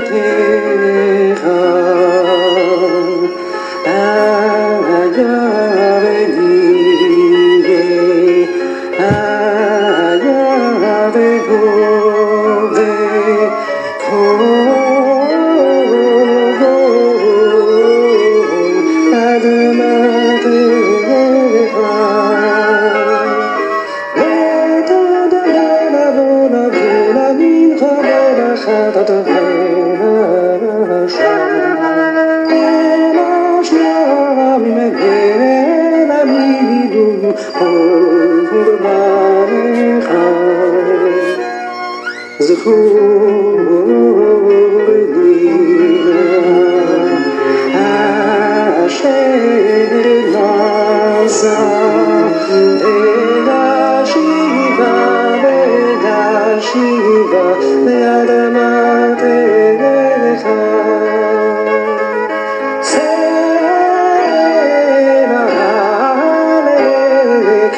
the day. אין אש יא אורם מגרם אמידום אור חורבאמי חש זכור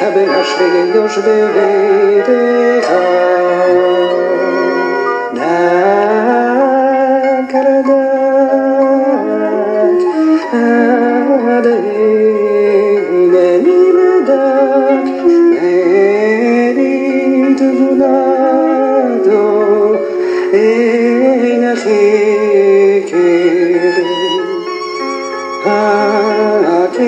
kabylasz wyli już wyrycha. Na karadak, adejne niladak, merit wulado, ejna chikir, ha, ha, ha,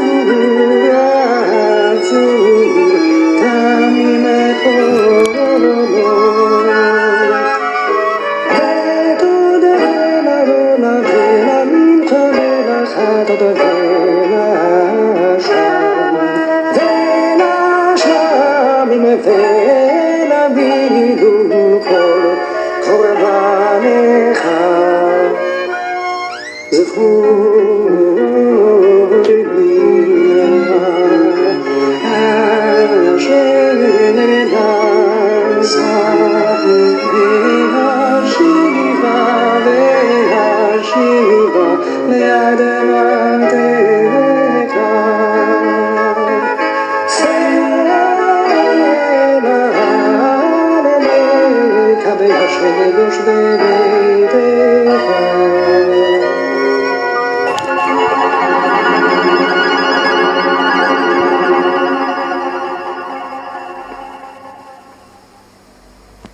Oh, shiva vyadamante Tabi Hashem Yedush Bebe